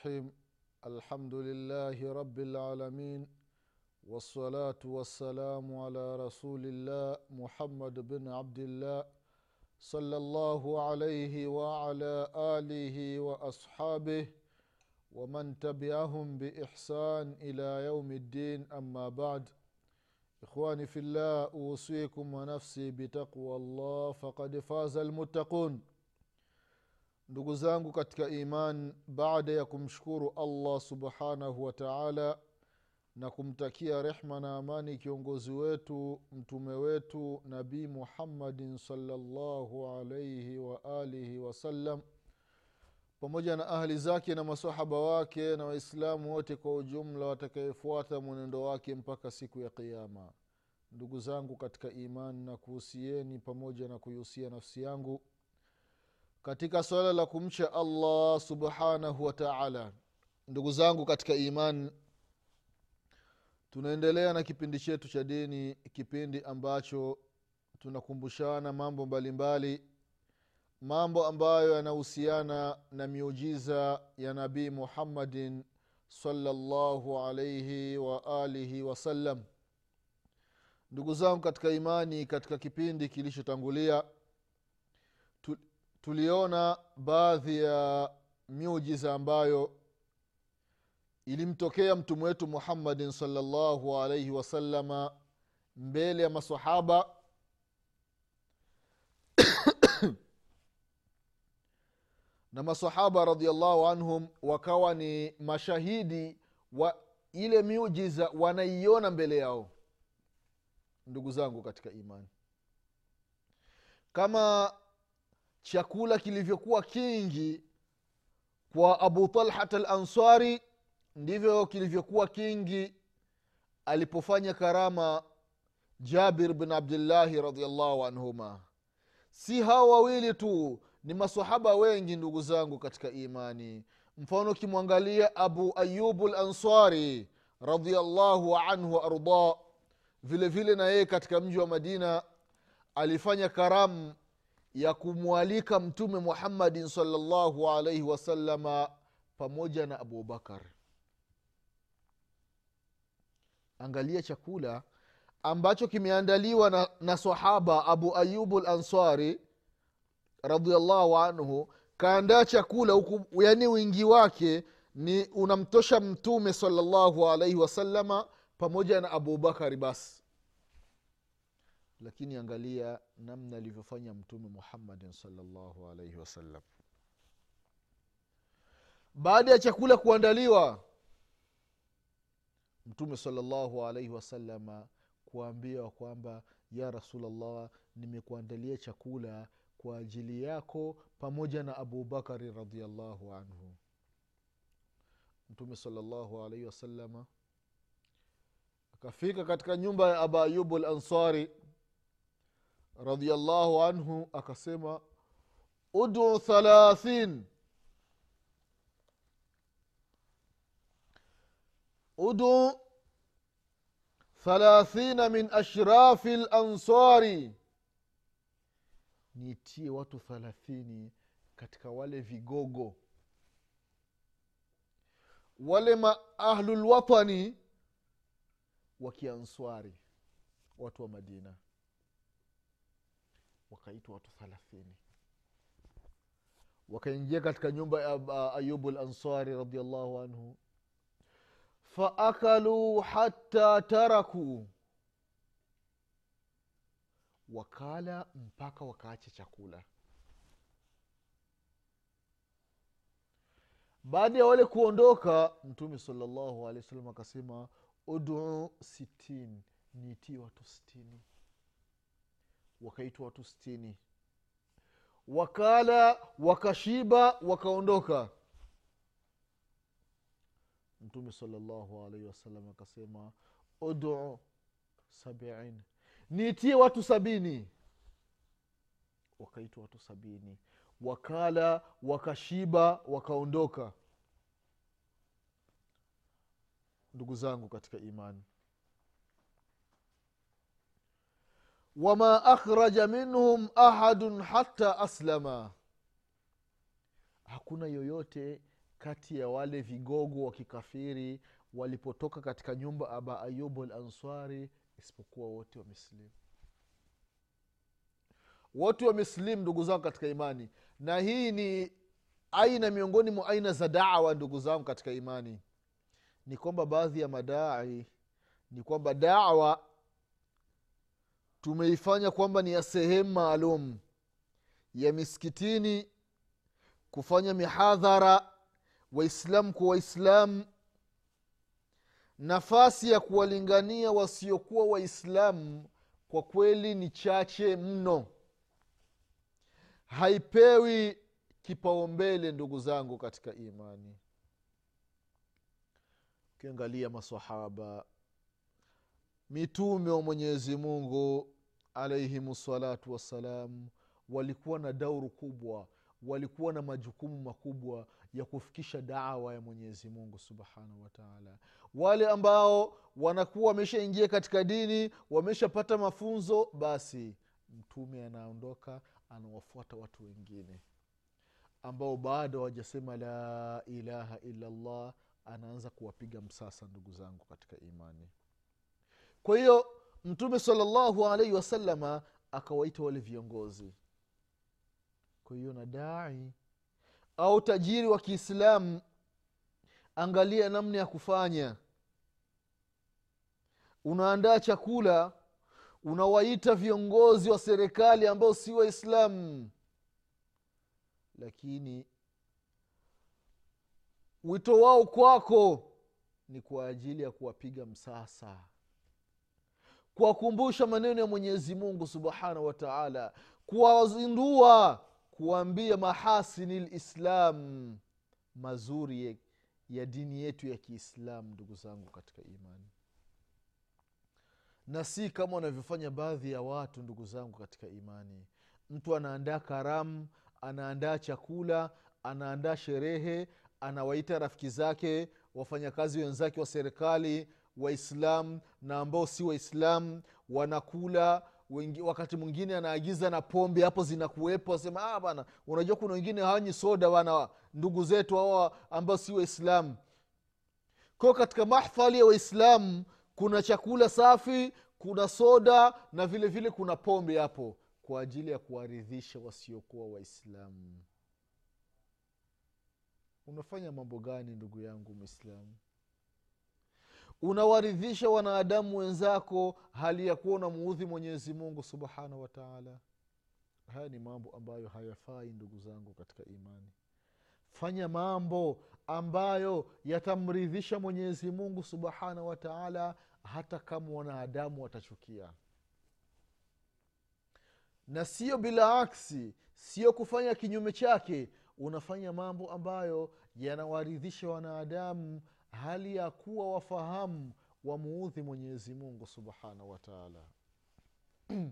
الرحيم. الحمد لله رب العالمين والصلاة والسلام على رسول الله محمد بن عبد الله صلى الله عليه وعلى آله وأصحابه ومن تبعهم بإحسان إلى يوم الدين. أما بعد إخواني في الله أوصيكم ونفسي بتقوى الله فقد فاز المتقون. Ndugu zangu katika iman baada ya kumshukuru allah subhanahu wa taala na kumtakia rehma na amani kiongozi wetu mtume wetu nabii muhammadin salllahu alaihi waalihi wasallam pamoja na ahli zake na masahaba wake na waislamu wote kwa ujumla watakayefuata mwenendo wake mpaka siku ya qiama ndugu zangu katika iman na kuhusieni pamoja na kuihusia nafsi yangu katika swala la kumcha allah subhanahu wa taala. Ndugu zangu katika iman tunaendelea na kipindi chetu cha dini kipindi ambacho tunakumbushana mambo mbalimbali mbali, mambo ambayo yanahusiana na miujiza ya nabii muhammadin salllahu alaihi waalihi wasallam ndugu zangu katika imani katika kipindi kilichotangulia tuliona baadhi ya miujiza ambayo ilimtokea mtume wetu muhammadin salllahu alaihi wasalama mbele ya masahaba na masahaba radiallahu anhum wakawa ni mashahidi wa ile miujiza wanaiona mbele yao ndugu zangu katika imani. Kama chakula kilivyokuwa kingi kwa abu talhat al ansari ndivyo kilivyokuwa kingi alipofanya karama jabir bin abdillahi radiallahu anhuma. Si hawa wawili tu ni masahaba wengi ndugu zangu katika imani. Mfano ukimwangalia abu ayubu lansari radiallahu anhu waardah vile vile na yeye katika mji wa madina alifanya karamu ya kumwalika mtume muhammadin salllahu alaihi wasalama pamoja na abubakar angalia chakula ambacho kimeandaliwa na, na sahaba abu ayubu lansari radiallahu anhu. Kaandaa chakula huku yani wingi wake ni unamtosha mtume salllahu alaihi wasalama pamoja na abubakari basi lakini angalia namna alivyofanya mtume muhammadin salllahu alaihi wasallam baada ya chakula kuandaliwa mtume salllahu alaihi wasalama kuambiwa kwamba ya rasulllah nimekuandalia chakula kwa ajili yako pamoja na abubakari radiallahu anhu. Mtume salllahu alaihi wasalama akafika katika nyumba ya aba ayubu lansari radiallahu anhu akasema udu thalathin. Udu thalathina min ashrafi lansari niitie watu thalathini katika wale vigogo. Wale maahlulwatani wa kianswari watu wa madina wakaitwa watu thalathini. Wakaingia katika nyumba ya ayubu lansari radiallahu anhu. Faakaluu hata tarakuu wakala mpaka wakaacha chakula. Baada ya wale kuondoka mtume salllahu alehi wasallam akasema uduu sitini niitii watu sitini wakaitwa watu stini wakala wakashiba wakaondoka. Mtume salllahu alaihi wasallam akasema udu sabiin niitie watu sabini. Wakaitwa watu sabini. Wakala wakashiba wakaondoka. Ndugu zangu katika imani wama akhraja minhum ahadun hata aslama. Hakuna yoyote kati ya wale vigogo wa kikafiri walipotoka katika nyumba aba ayubu al answari isipokuwa wote wamesilimu wote wamesilimu ndugu zangu katika imani. Na hii ni aina miongoni mwa aina za dawa ndugu zangu katika imani. Ni kwamba baadhi ya madai ni kwamba dawa tumeifanya kwamba ni ya sehemu maalum ya misikitini kufanya mihadhara waislamu kwa waislamu nafasi ya kuwalingania wasiokuwa waislamu kwa kweli ni chache mno. Haipewi kipaumbele ndugu zangu katika imani. Ukiangalia masahaba mitume wa mwenyezi mungu alaihim salatu wassalam walikuwa na dauru kubwa walikuwa na majukumu makubwa ya kufikisha dawa ya mwenyezi mungu subhanahu wataala wale ambao wanakuwa wameshaingia katika dini wameshapata mafunzo basi mtume anaondoka anawafuata watu wengine ambao bado hawajasema la ilaha illallah anaanza kuwapiga msasa ndugu zangu katika imani. Kwa hiyo mtume salllahu alaihi wasalama akawaita wale viongozi. Kwa hiyo na dai au tajiri wa kiislamu angalia namna ya kufanya. Unaandaa chakula unawaita viongozi wa serikali ambao si waislamu. Lakini wito wao kwako ni kwa ajili ya kuwapiga msasa kuwakumbusha maneno ya mwenyezi mungu subhanahu wa taala kuwazindua kuwaambia mahasini lislam mazuri ya, ya dini yetu ya kiislamu ndugu zangu katika imani. Na si kama wanavyofanya baadhi ya watu ndugu zangu katika imani. Mtu anaandaa karamu anaandaa chakula anaandaa sherehe anawaita rafiki zake wafanyakazi wenzake wa serikali waislam na ambao si waislam wanakula wengi, wakati mwingine anaagiza na pombe hapo zinakuwepo asema ah, bana unajua kuna wengine hawanyi soda bana ndugu zetu hawa ambao si waislamu. Kwao katika mahfali ya waislamu kuna chakula safi kuna soda na vile vile kuna pombe hapo kwa ajili ya kuwaridhisha wasiokuwa waislamu. Unafanya mambo gani ndugu yangu mwislamu unawaridhisha wanadamu wenzako hali ya kuwa unamuudhi mwenyezi mungu subhanahu wataala haya ni mambo ambayo hayafai ndugu zangu katika imani. Fanya mambo ambayo yatamridhisha mwenyezi mungu subhanahu wataala hata kama wanadamu watachukia. Na sio bila aksi sio kufanya kinyume chake. Unafanya mambo ambayo yanawaridhisha wanadamu hali ya kuwa wafahamu wamuudhi mwenyezi mungu subhanahu wataala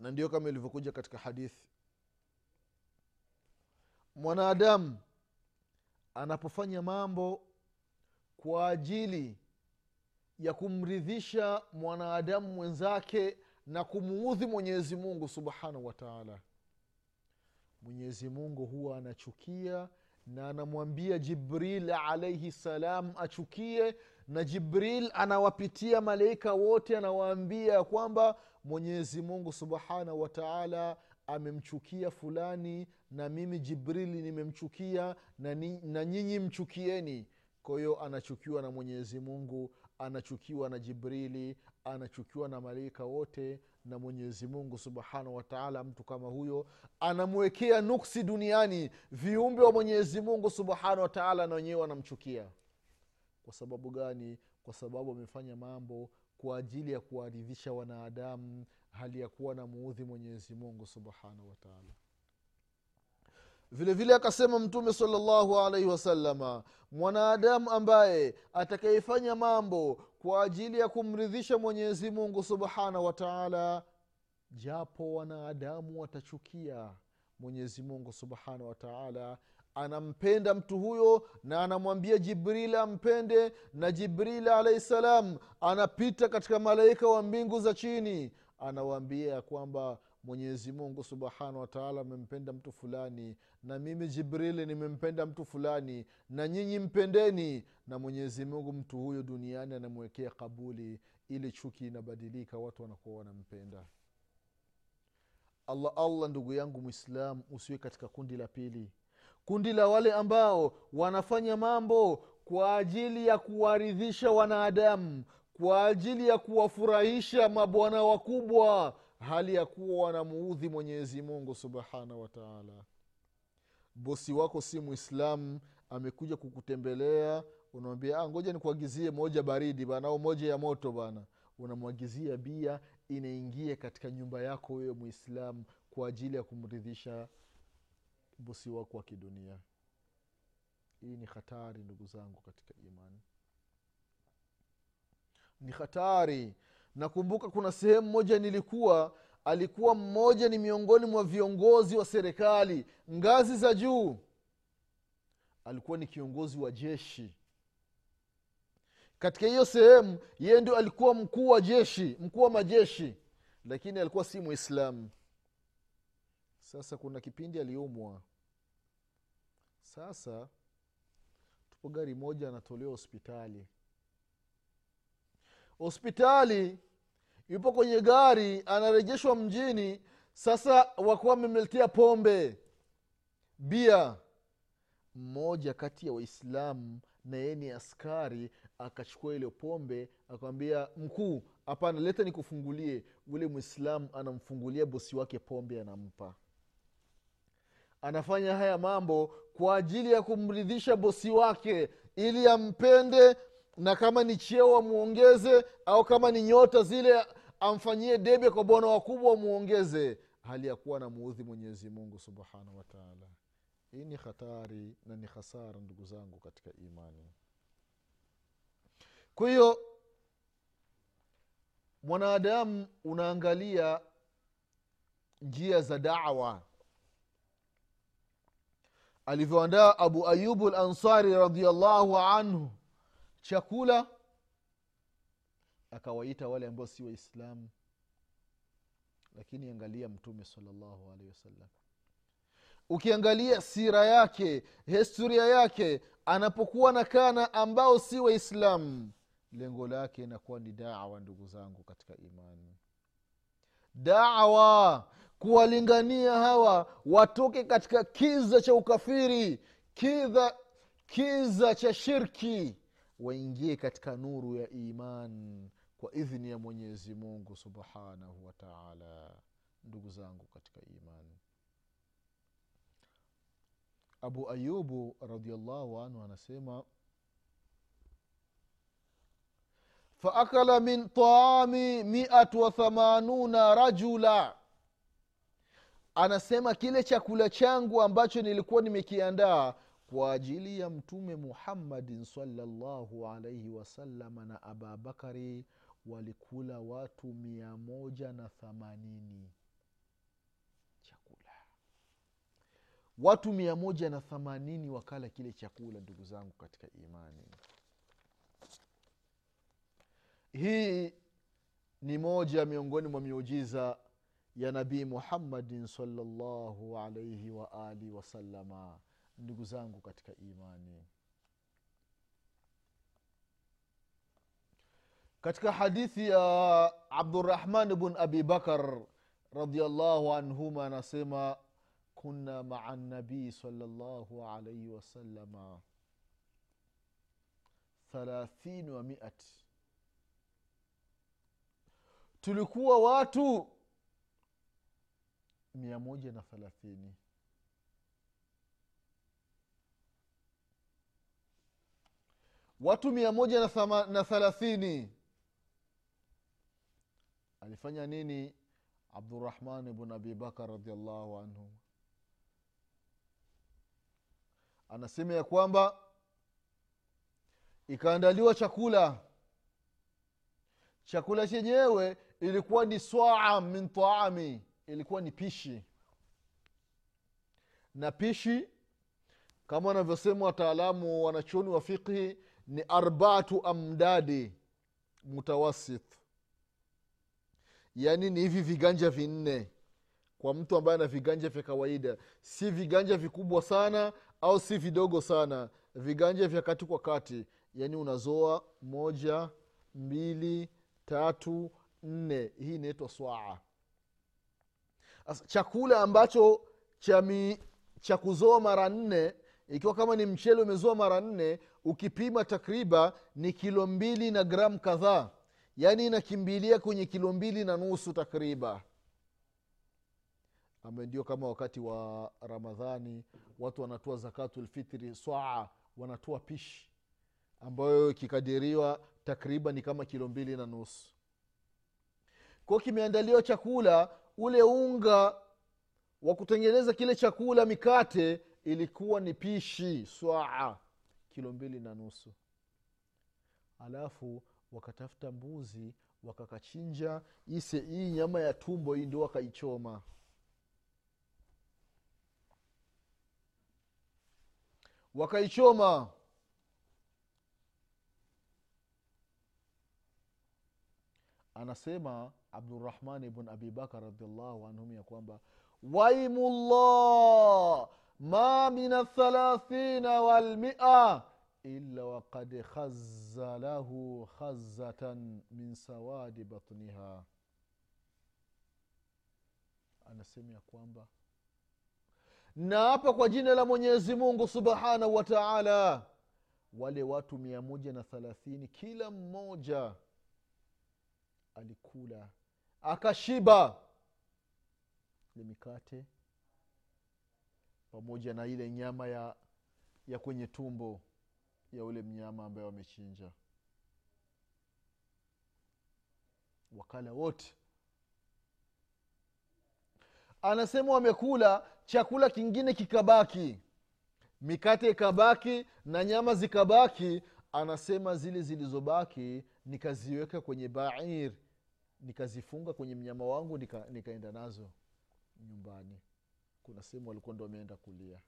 na ndio kama ilivyokuja katika hadithi mwanadamu anapofanya mambo kwa ajili ya kumridhisha mwanadamu mwenzake na kumuudhi mwenyezi mungu subhanahu wataala mwenyezi mungu huwa anachukia na anamwambia jibril alaihi salam achukie na jibril anawapitia malaika wote anawaambia ya kwamba mwenyezi mungu subhanahu wataala amemchukia fulani na mimi jibrili nimemchukia na, ni, na nyinyi mchukieni. Kwa hiyo anachukiwa na mwenyezi mungu anachukiwa na jibrili anachukiwa na malaika wote na mwenyezi mungu subhanahu wataala mtu kama huyo anamwekea nuksi duniani viumbe wa mwenyezi mungu subhanahu wataala na wenyewe wanamchukia. Kwa sababu gani? Kwa sababu amefanya mambo kwa ajili ya kuwaridhisha wanadamu hali ya kuwa na muudhi mwenyezi mungu subhanahu wataala vile vile akasema mtume salllahu alaihi wasalama mwanadamu ambaye atakayefanya mambo kwa ajili ya kumridhisha mwenyezi mungu subhanahu wa taala japo wanadamu watachukia mwenyezi mungu subhanahu wa anampenda mtu huyo na anamwambia jibrili ampende na jibrili alahi salam anapita katika malaika wa mbingu za chini. Anawaambia ya kwamba mwenyezi mungu subhanahu wataala amempenda mtu fulani na mimi jibrili nimempenda mtu fulani na nyinyi mpendeni na mwenyezi mungu mtu huyo duniani anamwekea kabuli ili chuki inabadilika watu wanakuwa wanampenda. Allah allah ndugu yangu mwislam usiwe katika kundi la pili. Kundi la wale ambao wanafanya mambo kwa ajili ya kuwaridhisha wanadamu kwa ajili ya kuwafurahisha mabwana wakubwa hali ya kuwa wanamuudhi mwenyezi mungu subhanahu wataala bosi wako si mwislamu amekuja kukutembelea unamwambia ah, ngoja nikuagizie moja baridi bana au moja ya moto bana. Unamwagizia bia inaingia katika nyumba yako wewe mwislamu kwa ajili ya kumridhisha bosi wako wa kidunia. Hii ni hatari ndugu zangu katika imani. Ni hatari nakumbuka kuna sehemu moja nilikuwa alikuwa mmoja ni miongoni mwa viongozi wa serikali ngazi za juu. Alikuwa ni kiongozi wa jeshi. Katika hiyo sehemu yeye ndio alikuwa mkuu wa jeshi mkuu wa majeshi lakini alikuwa si mwislamu sasa kuna kipindi aliumwa. Sasa tupo gari moja anatolewa hospitali hospitali yupo kwenye gari anarejeshwa mjini sasa wakuwa wamemletea pombe. Bia mmoja kati ya waislamu na yeye ni askari akachukua ile pombe akamwambia mkuu hapana leta nikufungulie. Ule mwislamu anamfungulia bosi wake pombe anampa. Anafanya haya mambo kwa ajili ya kumridhisha bosi wake ili ampende na kama ni cheo amwongeze au kama ni nyota zile amfanyie debe kwa bwana wakubwa amwongeze hali ya kuwa namuudhi mwenyezi mungu subhanahu wataala hii ni hatari na ni hasara ndugu zangu katika imani. Kwa hiyo mwanadamu unaangalia njia za dawa. Alivyoandaa abu ayubu lansari radiallahu anhu chakula akawaita wale ambao si waislamu. Lakini angalia mtume salllahu alehi wasallam. Ukiangalia sira yake historia yake anapokuwa na kana ambao si waislamu lengo lake inakuwa ni dawa ndugu zangu katika imani. Dawa kuwalingania hawa watoke katika kiza cha ukafiri kiza, kiza cha shirki waingie katika nuru ya iman kwa idhini ya mwenyezi mungu subhanahu wataala ndugu zangu katika imani abu ayubu radiallahu anhu anasema faakala min taami miat wathamanuna rajula. Anasema kile chakula changu ambacho nilikuwa nimekiandaa kwa ajili ya mtume muhammadin salllahu alaihi wasalama na ababakari walikula watu mia moja na thamanini chakula. Watu mia moja na thamanini wakala kile chakula ndugu zangu katika imani. Hii ni moja miongoni mwa miujiza ya nabii muhammadin salllahu alaihi waalihi wasalama ndugu zangu katika imani. Katika hadithi ya abdurahman bn abi bakar radiallahu anhuma anasema kunna maa nabii salllahu alaihi wasalama thalathini wa miat. Tulikuwa watu mia moja na thelathini watu mia moja na, thelathini alifanya nini abdurahman bn abi bakar radiallahu anhu? Anasema ya kwamba ikaandaliwa chakula. Chakula chenyewe ilikuwa ni swaa min taami ilikuwa ni pishi. Na pishi kama wanavyosema wataalamu wanachoni wa fiqhi ni arbatu amdadi mutawasit. Yaani ni hivi viganja vinne kwa mtu ambaye ana viganja vya kawaida. Si viganja vikubwa sana au si vidogo sana. Viganja vya kati kwa kati. Yaani unazoa moja mbili tatu nne. Hii inaitwa swaa. Chakula ambacho cha kuzoa mara nne ikiwa kama ni mchele umezoa mara nne ukipima takriban ni kilo mbili na gramu kadhaa. Yaani inakimbilia kwenye kilo mbili na nusu takriban ambayo ndio kama wakati wa ramadhani watu wanatoa zakatulfitri swaa wanatoa pishi ambayo ikikadiriwa takriban ni kama kilo mbili na nusu. Kwao kimeandaliwa chakula ule unga wa kutengeneza kile chakula mikate ilikuwa ni pishi swaa kilo mbili na nusu. Alafu wakatafuta mbuzi wakakachinja ise hii nyama ya tumbo hii ndio wakaichoma. Wakaichoma. Anasema abdurahman ibn abibakar radiallahu anhum ya kwamba waimullah ma min athalathina walmia illa wakad khazza lahu khazatan min sawadi batniha. Anasema ya kwamba na hapa kwa jina la mwenyezi mungu subhanahu wa taala wale watu mia moja na thalathini kila mmoja alikula akashiba. Ile mikate pamoja na ile nyama ya ya kwenye tumbo ya ule mnyama ambaye wamechinja. Wakala wote. Anasema wamekula chakula kingine kikabaki. Mikate ikabaki na nyama zikabaki anasema zile zilizobaki nikaziweka kwenye bair nikazifunga kwenye mnyama wangu nika, nikaenda nazo nyumbani kuna sehemu walikuwa ndo wameenda kulia.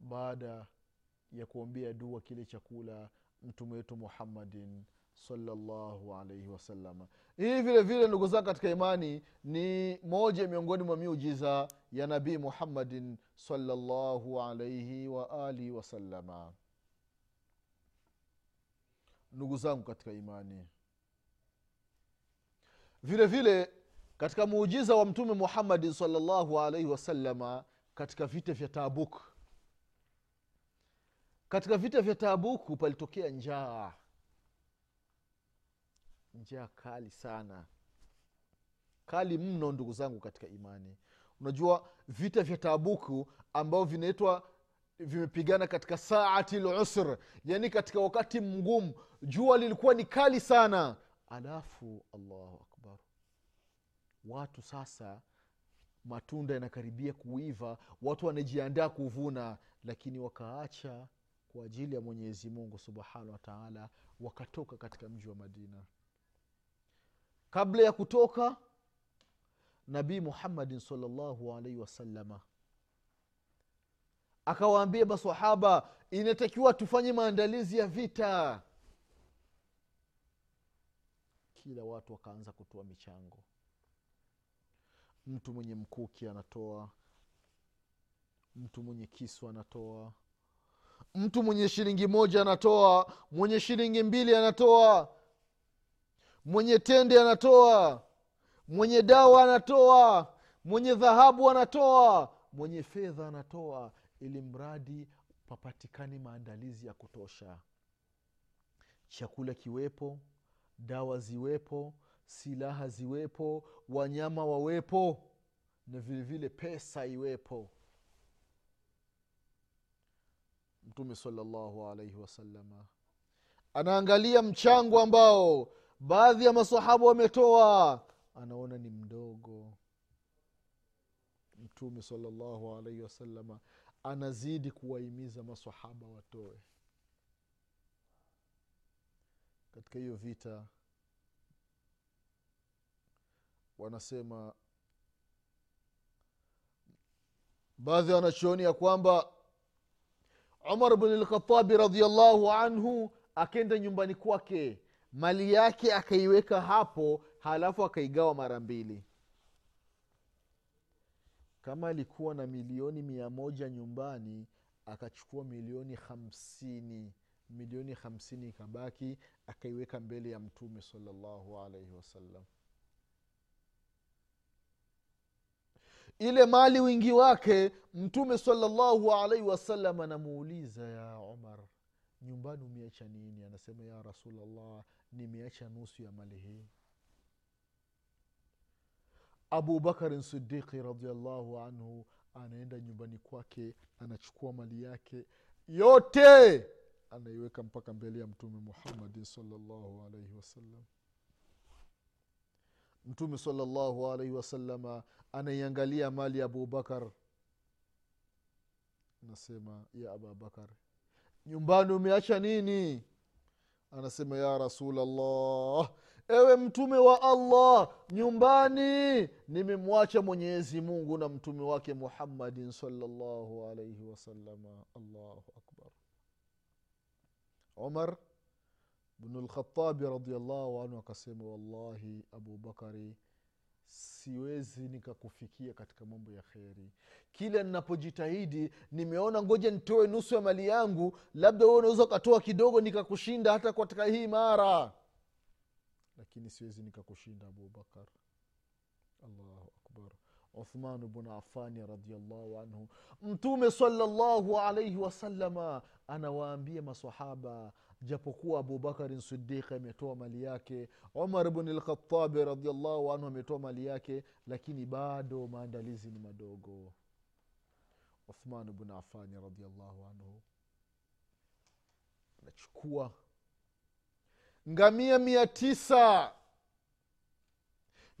Baada ya kuombea dua kile chakula mtume wetu muhammadin salallahu alaihi wasalama hii vile vile ndugu zangu katika imani ni moja miongoni mwa miujiza ya nabii muhammadin salallahu alaihi waalihi wasalama ndugu zangu katika imani vile vile katika muujiza wa mtume muhammadin salllahu alaihi wasalama katika vita vya tabuk. Katika vita vya tabuku palitokea njaa. Njaa kali sana. Kali mno ndugu zangu katika imani. Unajua vita vya tabuku ambao vinaitwa vimepigana katika saati lusr yaani katika wakati mgumu jua lilikuwa ni kali sana. Alafu allahu akbar watu sasa matunda yanakaribia kuiva watu wanajiandaa kuvuna lakini wakaacha kwa ajili ya mwenyezi mungu subhanahu wataala wakatoka katika mji wa madina. Kabla ya kutoka nabii muhammadin salllahu alaihi wasalama akawaambia masahaba inatakiwa tufanye maandalizi ya vita. Kila watu wakaanza kutoa michango mtu mwenye mkuki anatoa. Mtu mwenye kisu anatoa. Mtu mwenye shilingi moja anatoa. Mwenye shilingi mbili anatoa. Mwenye tende anatoa. Mwenye dawa anatoa. Mwenye dhahabu anatoa. Mwenye fedha anatoa ili mradi papatikane maandalizi ya kutosha. Chakula kiwepo dawa ziwepo silaha ziwepo wanyama wawepo na vile vile pesa iwepo. Mtume salallahu alaihi wasalama anaangalia mchango ambao baadhi ya masahaba wametoa. Anaona ni mdogo. Mtume salallahu alaihi wasalama anazidi kuwahimiza masahaba watoe. Katika hiyo vita wanasema baadhi ya wanachuoni ya kwamba umar bn lkhatabi radiallahu anhu akenda nyumbani kwake mali yake akaiweka hapo halafu akaigawa mara mbili. Kama alikuwa na milioni mia moja nyumbani akachukua milioni hamsini milioni hamsini ikabaki akaiweka mbele ya mtume salallahu alaihi wasallam ile mali wingi wake mtume salllahu alaihi wasallam anamuuliza ya umar nyumbani umeacha nini? Anasema ya rasulllah nimeacha nusu ya mali hii. Abubakarin sidiqi radiallahu anhu anaenda nyumbani kwake anachukua mali yake yote anaiweka mpaka mbele ya mtume muhammadin salllahu alaihi wasallam mtume salllahu alaihi wasalama anaiangalia mali ya abubakar anasema ya ababakar nyumbani umeacha nini? Anasema ya rasulllah ewe mtume wa allah nyumbani nimemwacha mwenyezi mungu na mtume wake muhammadin salllahu alaihi wasalama allahu akbar. Umar bnu lkhatabi radiallahu anhu akasema wallahi abubakari siwezi nikakufikia katika mambo ya kheri. Kila ninapojitahidi nimeona ngoja nitoe nusu ya mali yangu labda wewe unaweza ukatoa kidogo nikakushinda hata katika hii mara. Lakini siwezi nikakushinda abubakar allahu akbar. Uthman bnu afani radiallahu anhu. Mtume salallahu alaihi wasalama anawaambia masahaba japokuwa abubakarin sidiqi ametoa mali yake umar bni lkhatabi radiallahu anhu ametoa mali yake lakini bado maandalizi ni madogo. Uthman bnu afani radiallahu anhu. Anachukua ngamia mia tisa.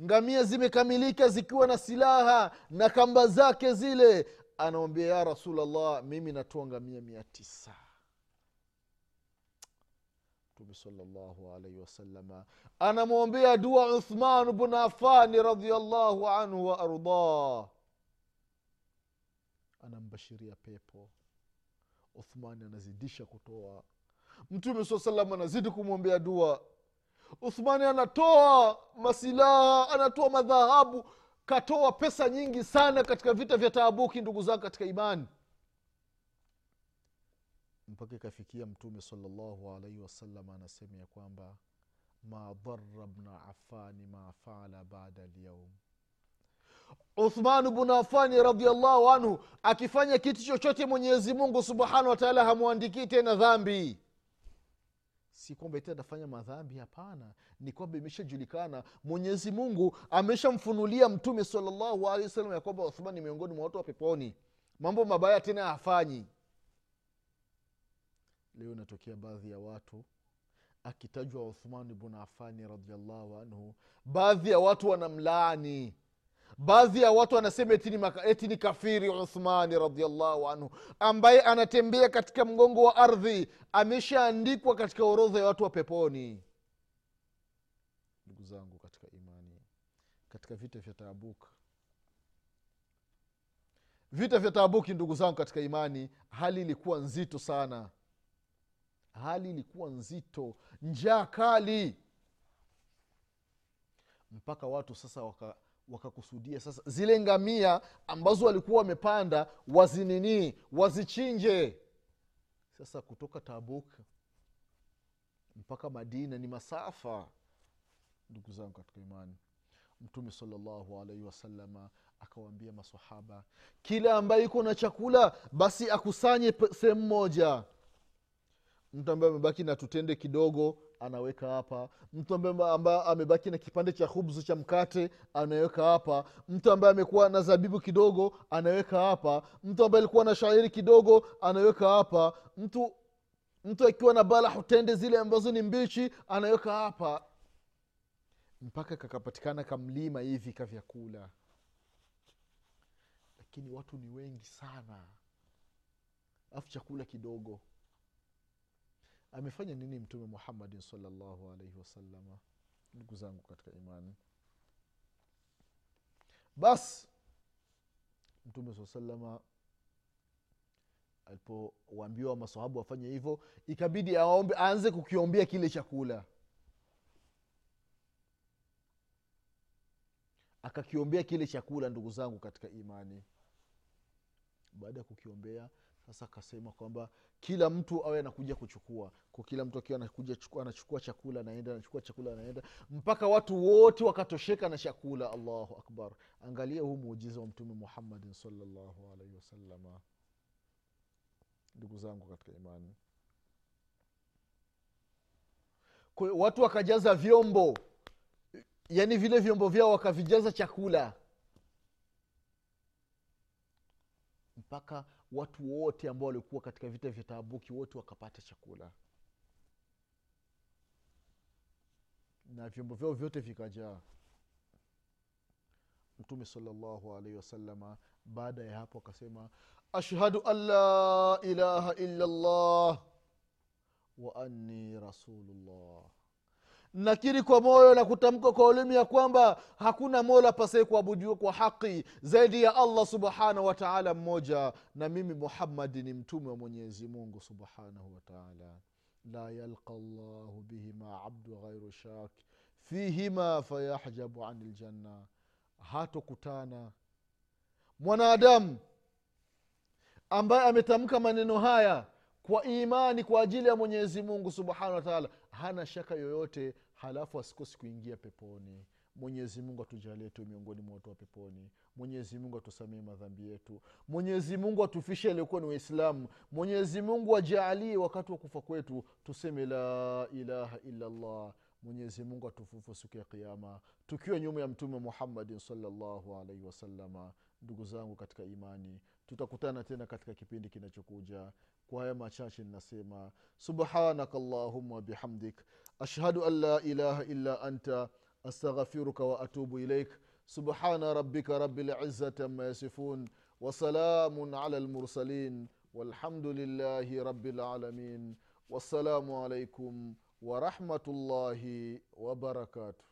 Ngamia zimekamilika zikiwa na silaha na kamba zake zile. Anamwambia ya rasulllah mimi natoa ngamia mia tisa mtume salllahu alaihi wasalama anamwombea dua uthman bnu afani radiallahu anhu wa ardah anambashiria pepo. Uthmani anazidisha kutoa. Mtume saa salam anazidi kumwombea dua. Uthmani anatoa masilaha anatoa madhahabu katoa pesa nyingi sana katika vita vya taabuki ndugu zangu katika imani mpaka ikafikia mtume salllahu alaihi wasallam anasema ya kwamba ma dhara bna afani ma faala bada lyaum uthmanu bnu afani radiallahu anhu akifanya kitu chochote mwenyezi mungu subhanahu wataala hamwandikii tena dhambi. Si kwamba eti anafanya madhambi hapana. Ni kwamba imeshajulikana mwenyezi mungu ameshamfunulia mtume salllahu alehi wasallam ya kwamba uthman ni miongoni mwa watu wa peponi. Mambo mabaya tena hafanyi leo inatokea baadhi ya watu akitajwa uthman bnu afani radiallahu anhu baadhi ya watu wanamlaani. Baadhi ya watu wanasema eti ni, kafiri uthmani radiallahu anhu ambaye anatembea katika mgongo wa ardhi ameshaandikwa katika orodha ya watu wa peponi. Ndugu zangu katika imani katika vita vya taabuk vita vya taabuki ndugu zangu katika imani hali ilikuwa nzito sana hali ilikuwa nzito njaa kali. Mpaka watu sasa waka wakakusudia sasa zile ngamia ambazo walikuwa wamepanda wazinini wazichinje. Sasa kutoka tabuk mpaka madina ni masafa ndugu zangu katika imani. Mtume salllahu alaihi wasalama akawaambia masahaba kila ambaye iko na chakula basi akusanye sehemu moja mtu ambaye amebaki na tutende kidogo anaweka hapa. Mtu ambaye amebaki na kipande cha hubzu cha mkate anaweka hapa. Mtu ambaye amekuwa na zabibu kidogo anaweka hapa. Mtu ambaye alikuwa na shairi kidogo anaweka hapa. Mtu mtu akiwa na balahu tende zile ambazo ni mbichi anaweka hapa. Mpaka kakapatikana kamlima hivi ka vyakula lakini watu ni wengi sana. Afu chakula kidogo amefanya nini mtume muhammadin salllahu alaihi wasalama ndugu zangu katika imani? Basi mtume saa salama alipowaambiwa masahabu wafanye hivyo ikabidi aombe aanze kukiombea kile chakula. Akakiombea kile chakula ndugu zangu katika imani. Baada ya kukiombea sasa akasema kwamba kila mtu awe anakuja kuchukua. Kwa kila mtu akiwa anakuja chukua, anachukua chakula anaenda anachukua chakula anaenda. Mpaka watu wote wakatosheka na chakula. Allahu akbar. Angalia huu muujiza wa mtume muhammadin salllahu alaihi wasalama ndugu zangu katika imani. Kwa watu wakajaza vyombo. Yaani vile vyombo vyao wakavijaza chakula. Mpaka watu wote ambao walikuwa katika vita vya taabuki wote wakapata chakula. Na vyombo vyao vyote vikajaa. Mtume salllahu alaihi wasalama baada ya hapo akasema ashhadu an la ilaha illa llah wa anni rasulullah nakiri kwa moyo na kutamka kwa ulimi ya kwamba hakuna mola pasee kuabudiwa kwa haqi zaidi ya allah subhanahu wataala mmoja na mimi muhammadi ni mtume wa mwenyezi mungu subhanahu wataala la yalqa llahu bihima abdu ghairu shak fihima fayahjabu ani ljanna hatokutana. Mwanadamu ambaye ametamka maneno haya kwa imani kwa ajili ya mwenyezi mungu subhanahu wataala hana shaka yoyote halafu asikosi kuingia peponi. Mwenyezi mungu atujalie tu miongoni mwa watu wa peponi. Mwenyezi mungu atusamie madhambi yetu. Mwenyezi mungu atufishe aliokuwa ni waislamu. Mwenyezi mungu ajaalie wakati wa kufa kwetu tuseme la ilaha illallah. Mwenyezi mungu atufufu siku ya kiama tukiwa nyuma ya mtume muhammadin salllahu alaihi wasalama ndugu zangu katika imani tutakutana tena katika kipindi kinachokuja kwa yema machache ninasema subhanaka allahumma bihamdik ashhadu an la ilaha illa anta astaghfiruka wa atubu ilaik subhana rabbika rabilizati amma yasifun وسلام على المرسلين والحمد لله رب العالمين والسلام عليكم ورحمه الله وبركاته